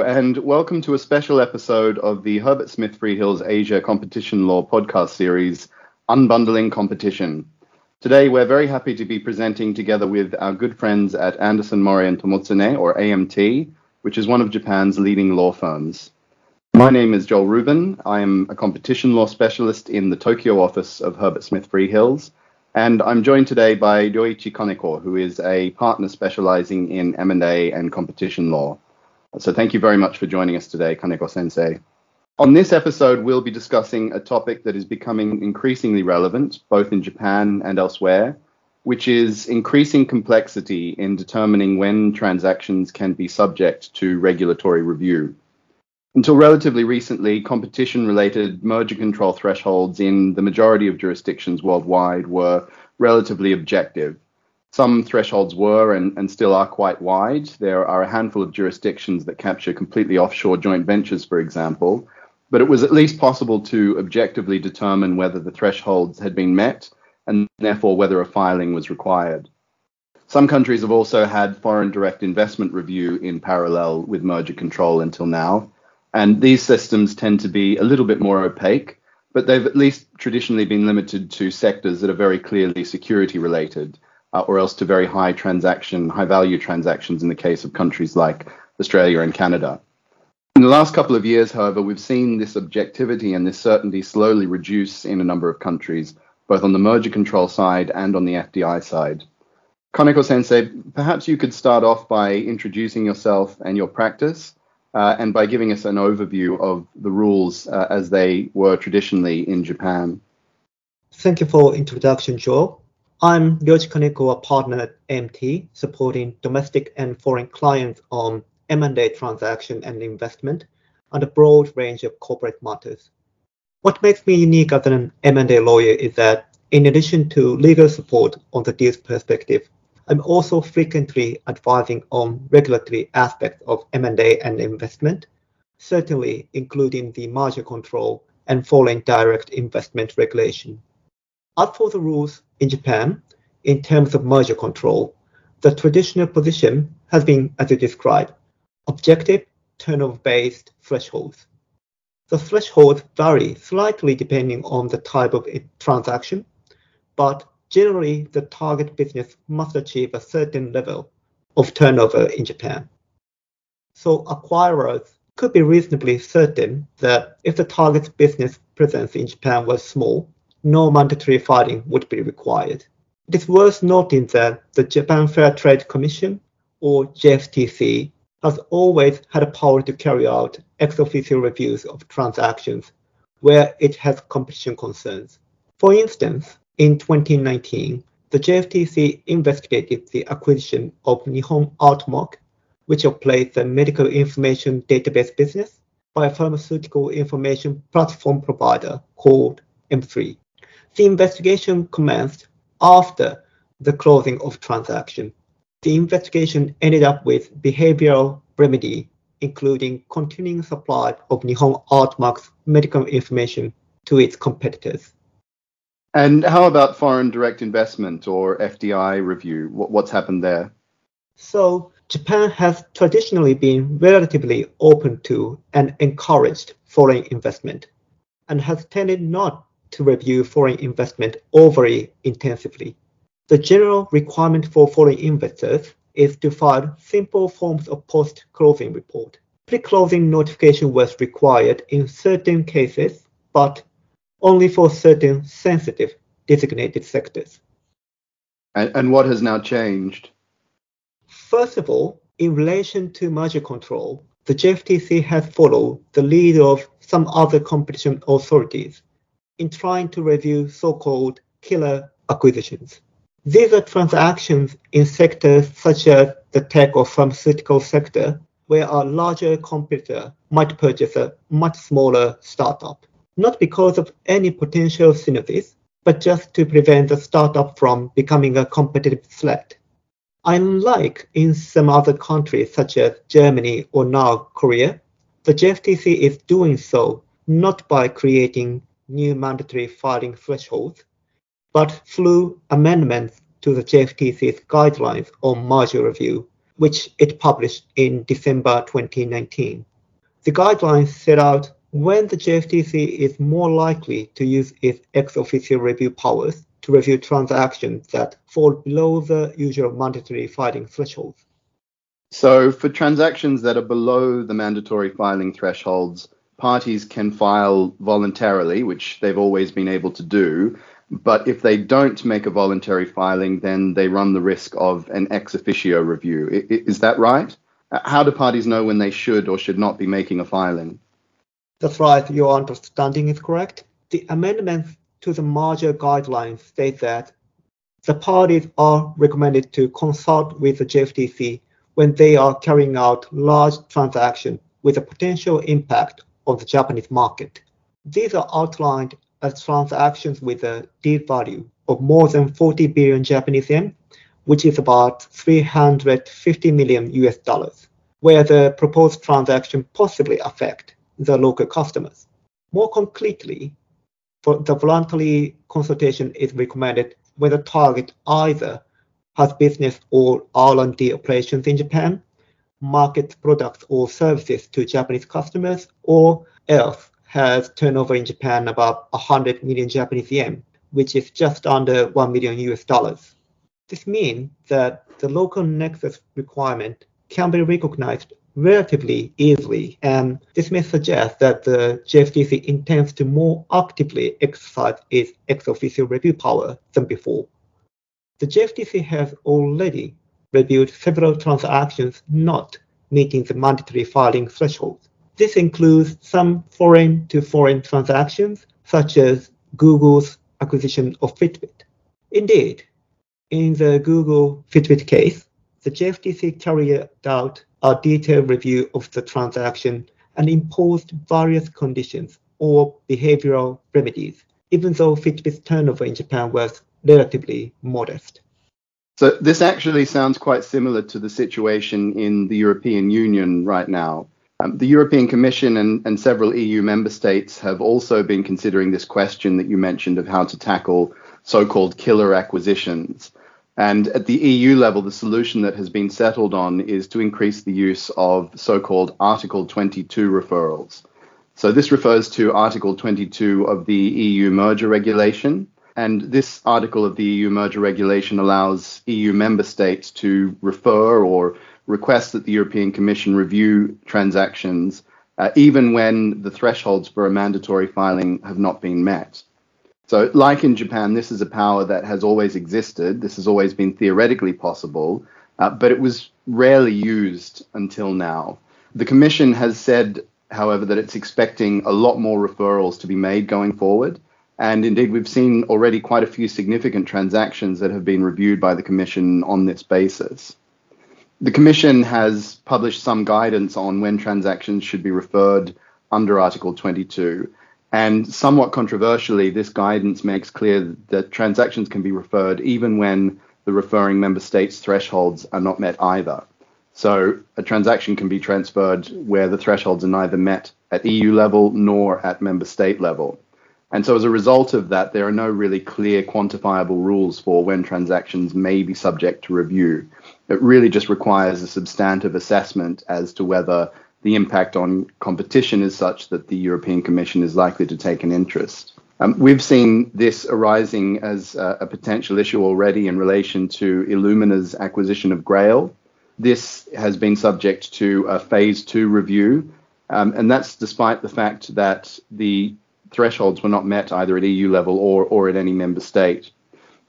And welcome to a special episode of the Herbert Smith Freehills Asia Competition Law podcast series, Unbundling Competition. Today, we're very happy to be presenting together with our good friends at Anderson Mori and Tomotsune, or AMT, which is one of Japan's leading law firms. My name is Joel Rheuben. I am a competition law specialist in the Tokyo office of Herbert Smith Freehills, and I'm joined today by Ryoichi Kaneko, who is a partner specializing in M&A and competition law. So thank you very much for joining us today, Kaneko Sensei. On this episode, we'll be discussing a topic that is becoming increasingly relevant, both in Japan and elsewhere, which is increasing complexity in determining when transactions can be subject to regulatory review. Until relatively recently, competition related merger control thresholds in the majority of jurisdictions worldwide were relatively objective. Some thresholds were and, and, still are quite wide. There are a handful of jurisdictions that capture completely offshore joint ventures, for example, but it was at least possible to objectively determine whether the thresholds had been met and therefore whether a filing was required. Some countries have also had foreign direct investment review in parallel with merger control until now, and these systems tend to be a little bit more opaque, but they've at least traditionally been limited to sectors that are very clearly security related, uh, or else to very high transaction, high value transactions in the case of countries like Australia and Canada. In the last couple of years, however, we've seen this objectivity and this certainty slowly reduce in a number of countries, both on the merger control side and on the FDI side. Kaneko sensei, perhaps you could start off by introducing yourself and your practice uh, and by giving us an overview of the rules uh, as they were traditionally in Japan. Thank you for introduction, Joe. I'm Ryoichi Kaneko, a partner at AMT, supporting domestic and foreign clients on M&A transaction and investment on a broad range of corporate matters. What makes me unique as an M&A lawyer is that in addition to legal support on the deal's perspective, I'm also frequently advising on regulatory aspects of M&A and investment, certainly including the merger control and foreign direct investment regulation. For the rules in Japan, in terms of merger control, the traditional position has been as you described, objective turnover-based thresholds. The thresholds vary slightly depending on the type of transaction, but generally the target business must achieve a certain level of turnover in Japan. So acquirers could be reasonably certain that if the target business presence in Japan was small, no mandatory filing would be required. It is worth noting that the Japan Fair Trade Commission, or JFTC, has always had a power to carry out ex officio reviews of transactions where it has competition concerns. For instance, in 2019, the JFTC investigated the acquisition of Nihon Ultmarc, which operates a medical information database business, by a pharmaceutical information platform provider called M3. The investigation commenced after the closing of transaction. The investigation ended up with behavioral remedy, including continuing supply of Nihon Ultmarc's medical information to its competitors. And how about foreign direct investment or FDI review? what's happened there? So, Japan has traditionally been relatively open to and encouraged foreign investment and has tended not to review foreign investment overly intensively. The general requirement for foreign investors is to file simple forms of post-closing report. Pre-closing notification was required in certain cases, but only for certain sensitive designated sectors. And, and what has now changed? First of all, in relation to merger control, the JFTC has followed the lead of some other competition authorities in trying to review so-called killer acquisitions. These are transactions in sectors such as the tech or pharmaceutical sector, where a larger competitor might purchase a much smaller startup not because of any potential synergies, but just to prevent the startup from becoming a competitive threat. Unlike in some other countries such as Germany or now Korea, the JFTC is doing so not by creating new mandatory filing thresholds, but through amendments to the JFTC's guidelines on merger review which it published in December 2019. The guidelines set out when the JFTC is more likely to use its ex officio review powers to review transactions that fall below the usual mandatory filing thresholds. So, for transactions that are below the mandatory filing thresholds, parties can file voluntarily, which they've always been able to do. But if they don't make a voluntary filing, then they run the risk of an ex officio review. Is that right? How do parties know when they should or should not be making a filing? That's right, your understanding is correct. The amendments to the merger guidelines state that the parties are recommended to consult with the JFTC when they are carrying out large transactions with a potential impact on the Japanese market. These are outlined as transactions with a deal value of more than 40 billion Japanese yen, which is about 350 million US dollars, where the proposed transaction possibly affect the local customers. More concretely, the voluntary consultation is recommended when the target either has business or R&D operations in Japan, markets products or services to Japanese customers, or else has turnover in Japan about 100 million Japanese yen, which is just under 1 million US dollars. This means that the local nexus requirement can be recognized relatively easily, and this may suggest that the JFTC intends to more actively exercise its ex officio review power than before the JFTC has already reviewed several transactions not meeting the mandatory filing threshold. This includes some foreign to foreign transactions, such as Google's acquisition of Fitbit. Indeed, in the Google Fitbit case, the JFTC carried out a detailed review of the transaction and imposed various conditions or behavioral remedies, even though Fitbit's turnover in Japan was relatively modest. So this actually sounds quite similar to the situation in the European Union right now. Um, the European Commission and, and several EU member states have also been considering this question that you mentioned of how to tackle so called killer acquisitions. And at the EU level, the solution that has been settled on is to increase the use of so called Article 22 referrals. So this refers to Article 22 of the EU merger regulation, and this article of the EU merger regulation allows EU member states to refer or request that the European Commission review transactions uh, even when the thresholds for a mandatory filing have not been met. So, like in Japan, this is a power that has always existed. This has always been theoretically possible, uh, but it was rarely used until now. The Commission has said, however, that it's expecting a lot more referrals to be made going forward. And indeed, we've seen already quite a few significant transactions that have been reviewed by the Commission on this basis. The Commission has published some guidance on when transactions should be referred under Article 22. And somewhat controversially, this guidance makes clear that transactions can be referred even when the referring member state's thresholds are not met either. So a transaction can be transferred where the thresholds are neither met at EU level nor at member state level. And so as a result of that, there are no really clear quantifiable rules for when transactions may be subject to review. It really just requires a substantive assessment as to whether the impact on competition is such that the European Commission is likely to take an interest. Um, we've seen this arising as a, a, potential issue already in relation to Illumina's acquisition of Grail. This has been subject to a phase two review, um, and that's despite the fact that the thresholds were not met either at EU level or, or at any member state.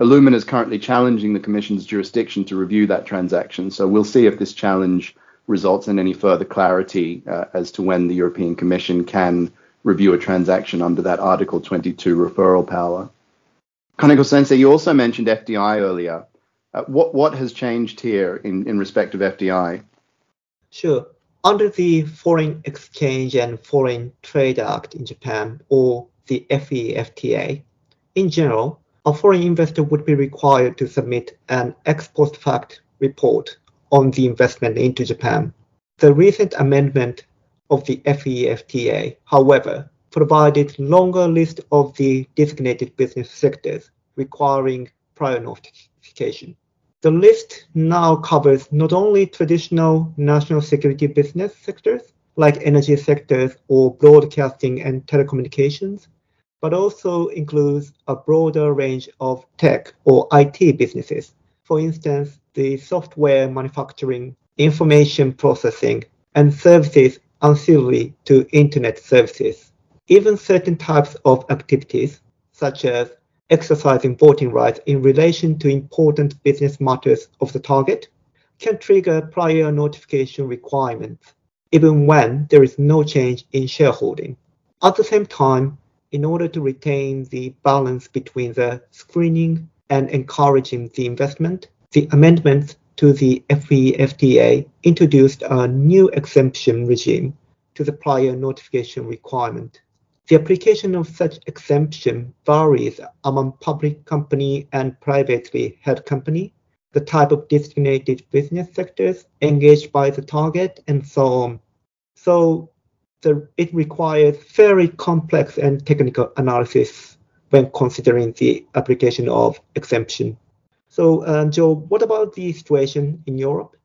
Illumina is currently challenging the Commission's jurisdiction to review that transaction, so we'll see if this challenge results in any further clarity uh, as to when the European Commission can review a transaction under that Article 22 referral power. Kaneko Sensei, you also mentioned FDI earlier. Uh, what, what has changed here in, in respect of FDI? Sure under the Foreign Exchange and Foreign Trade Act in Japan, or the FEFTA, in general, a foreign investor would be required to submit an ex post fact report on the investment into Japan. The recent amendment of the FEFTA, however, provided longer list of the designated business sectors requiring prior notification. The list now covers not only traditional national security business sectors, like energy sectors or broadcasting and telecommunications, but also includes a broader range of tech or IT businesses. For instance, the software manufacturing, information processing, and services ancillary to internet services. Even certain types of activities, such as exercising voting rights in relation to important business matters of the target, can trigger prior notification requirements, even when there is no change in shareholding. At the same time, in order to retain the balance between the screening and encouraging the investment, the amendments to the FEFTA introduced a new exemption regime to the prior notification requirement. The application of such exemption varies among public company and privately held company, the type of designated business sectors engaged by the target, and so on. So the, it requires very complex and technical analysis when considering the application of exemption. So, uh, Joe, what about the situation in Europe?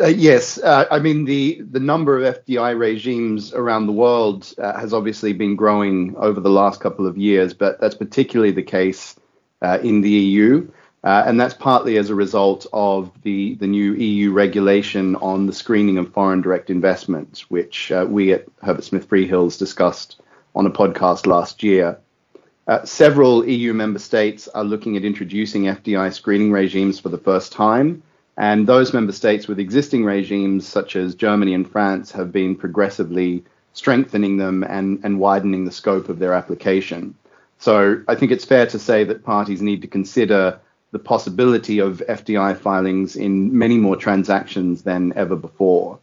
Uh, yes, uh, I mean the the number of FDI regimes around the world uh, has obviously been growing over the last couple of years, but that's particularly the case uh, in the EU. Uh, and that's partly as a result of the, the new EU regulation on the screening of foreign direct investments, which uh, we at Herbert Smith Freehills discussed on a podcast last year. Several EU member states are looking at introducing FDI screening regimes for the first time, and those member states with existing regimes, such as Germany and France, have been progressively strengthening them and, and widening the scope of their application. So I think it's fair to say that parties need to consider the possibility of FDI filings in many more transactions than ever before.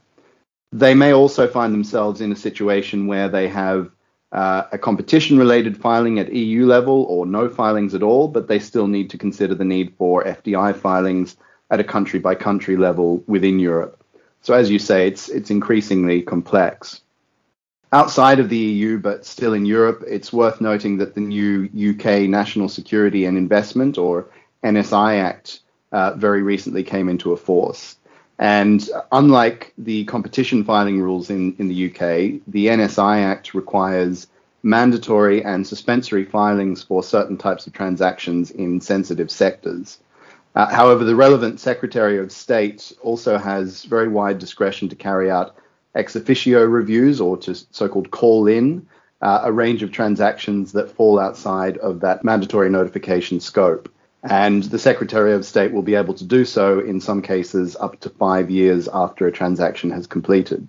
They may also find themselves in a situation where they have uh, a competition related filing at EU level or no filings at all, but they still need to consider the need for FDI filings at a country by country level within Europe. So, as you say, it's, it's increasingly complex. Outside of the EU, but still in Europe, it's worth noting that the new UK National Security and Investment, or NSI Act uh, very recently came into force. And unlike the competition filing rules in, in the UK, the NSI Act requires mandatory and suspensory filings for certain types of transactions in sensitive sectors. Uh, however, the relevant Secretary of State also has very wide discretion to carry out ex officio reviews or to so called call in uh, a range of transactions that fall outside of that mandatory notification scope and the Secretary of State will be able to do so in some cases up to five years after a transaction has completed.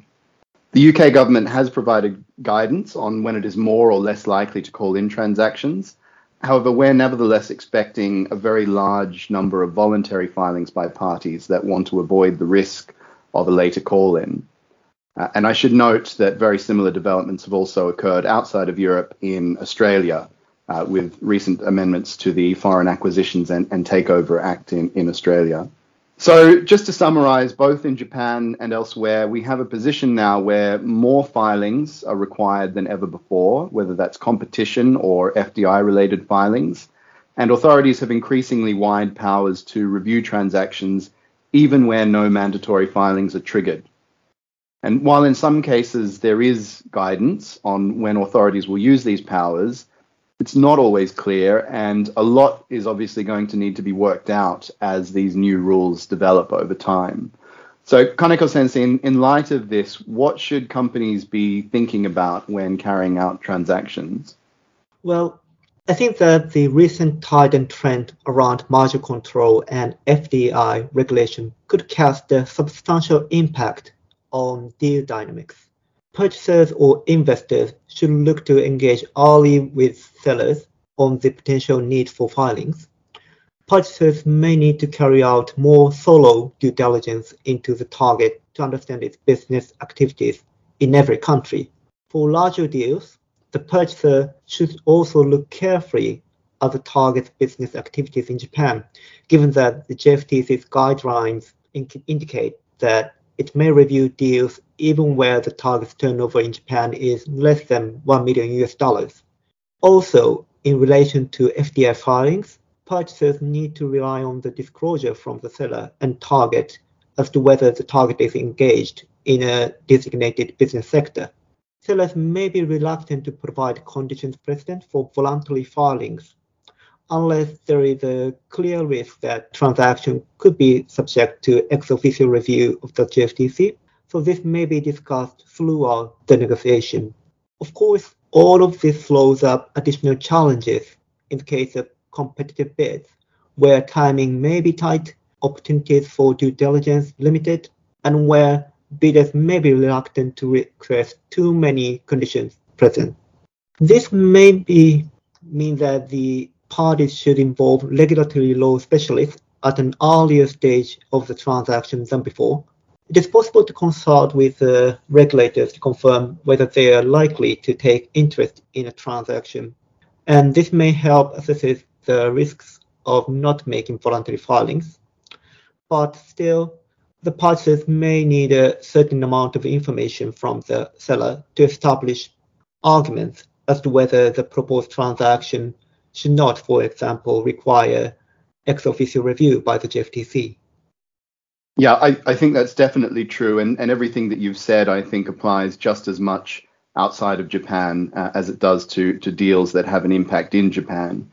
The UK government has provided guidance on when it is more or less likely to call in transactions. However, we're nevertheless expecting a very large number of voluntary filings by parties that want to avoid the risk of a later call in. Uh, and I should note that very similar developments have also occurred outside of Europe in Australia, uh, with recent amendments to the Foreign Acquisitions and, and Takeover Act in, in Australia. So, just to summarize, both in Japan and elsewhere, we have a position now where more filings are required than ever before, whether that's competition or FDI related filings. And authorities have increasingly wide powers to review transactions, even where no mandatory filings are triggered. And while in some cases there is guidance on when authorities will use these powers, it's not always clear, and a lot is obviously going to need to be worked out as these new rules develop over time. So, Kaneko in, in light of this, what should companies be thinking about when carrying out transactions? Well, I think that the recent and trend around merger control and FDI regulation could cast a substantial impact on deal dynamics purchasers or investors should look to engage early with sellers on the potential need for filings. Purchasers may need to carry out more thorough due diligence into the target to understand its business activities in every country. For larger deals, the purchaser should also look carefully at the target's business activities in Japan, given that the JFTC's guidelines indicate that it may review deals even where the target's turnover in Japan is less than 1 million US dollars. Also, in relation to FDI filings, purchasers need to rely on the disclosure from the seller and target as to whether the target is engaged in a designated business sector. Sellers may be reluctant to provide conditions precedent for voluntary filings unless there is a clear risk that transaction could be subject to ex officio review of the JFTC. So this may be discussed throughout the negotiation. Of course, all of this throws up additional challenges in the case of competitive bids, where timing may be tight, opportunities for due diligence limited, and where bidders may be reluctant to request too many conditions precedent. This may be mean that the parties should involve regulatory law specialists at an earlier stage of the transaction than before. It is possible to consult with uh, regulators to confirm whether they are likely to take interest in a transaction, and this may help assess the risks of not making voluntary filings. But still, the purchasers may need a certain amount of information from the seller to establish arguments as to whether the proposed transaction should not, for example, require ex officio review by the JFTC. Yeah, I, I think that's definitely true. And, and everything that you've said, I think, applies just as much outside of Japan uh, as it does to, to deals that have an impact in Japan.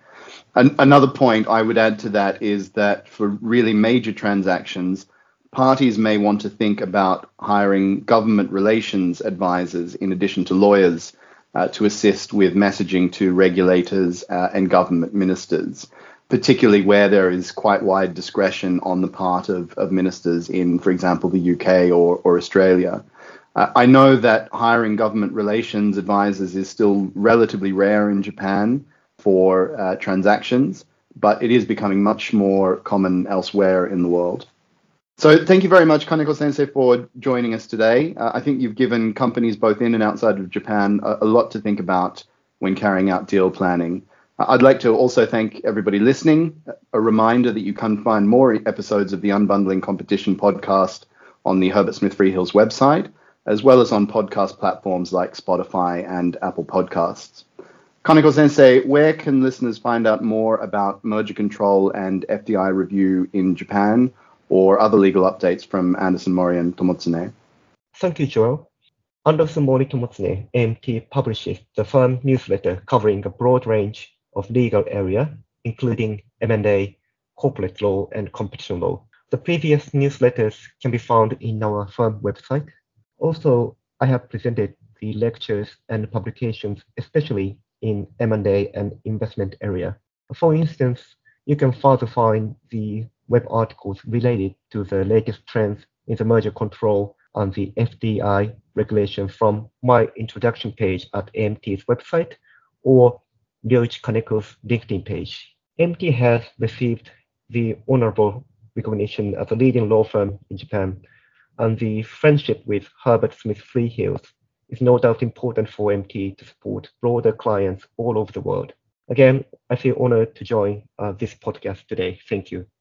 An, another point I would add to that is that for really major transactions, parties may want to think about hiring government relations advisors in addition to lawyers uh, to assist with messaging to regulators uh, and government ministers, particularly where there is quite wide discretion on the part of, of ministers in, for example, the UK or, or Australia. Uh, I know that hiring government relations advisors is still relatively rare in Japan for uh, transactions, but it is becoming much more common elsewhere in the world. So thank you very much, Kaneko Sensei, for joining us today. Uh, I think you've given companies both in and outside of Japan a, a lot to think about when carrying out deal planning. Uh, I'd like to also thank everybody listening. A reminder that you can find more episodes of the Unbundling Competition podcast on the Herbert Smith Freehills website, as well as on podcast platforms like Spotify and Apple Podcasts. Kaneko Sensei, where can listeners find out more about merger control and FDI review in Japan? Or other legal updates from Anderson Mori and Tomotsune. Thank you, Joel. Anderson Mori Tomotsune, AMT, publishes the firm newsletter covering a broad range of legal area, including M&A, corporate law, and competition law. The previous newsletters can be found in our firm website. Also, I have presented the lectures and publications, especially in M&A and investment area. For instance, you can further find the web articles related to the latest trends in the merger control on the FDI regulation from my introduction page at AMT's website or Ryoichi Kaneko's LinkedIn page. AMT has received the honorable recognition as a leading law firm in Japan, and the friendship with Herbert Smith Freehills is no doubt important for AMT to support broader clients all over the world. Again, I feel honored to join uh, this podcast today. Thank you.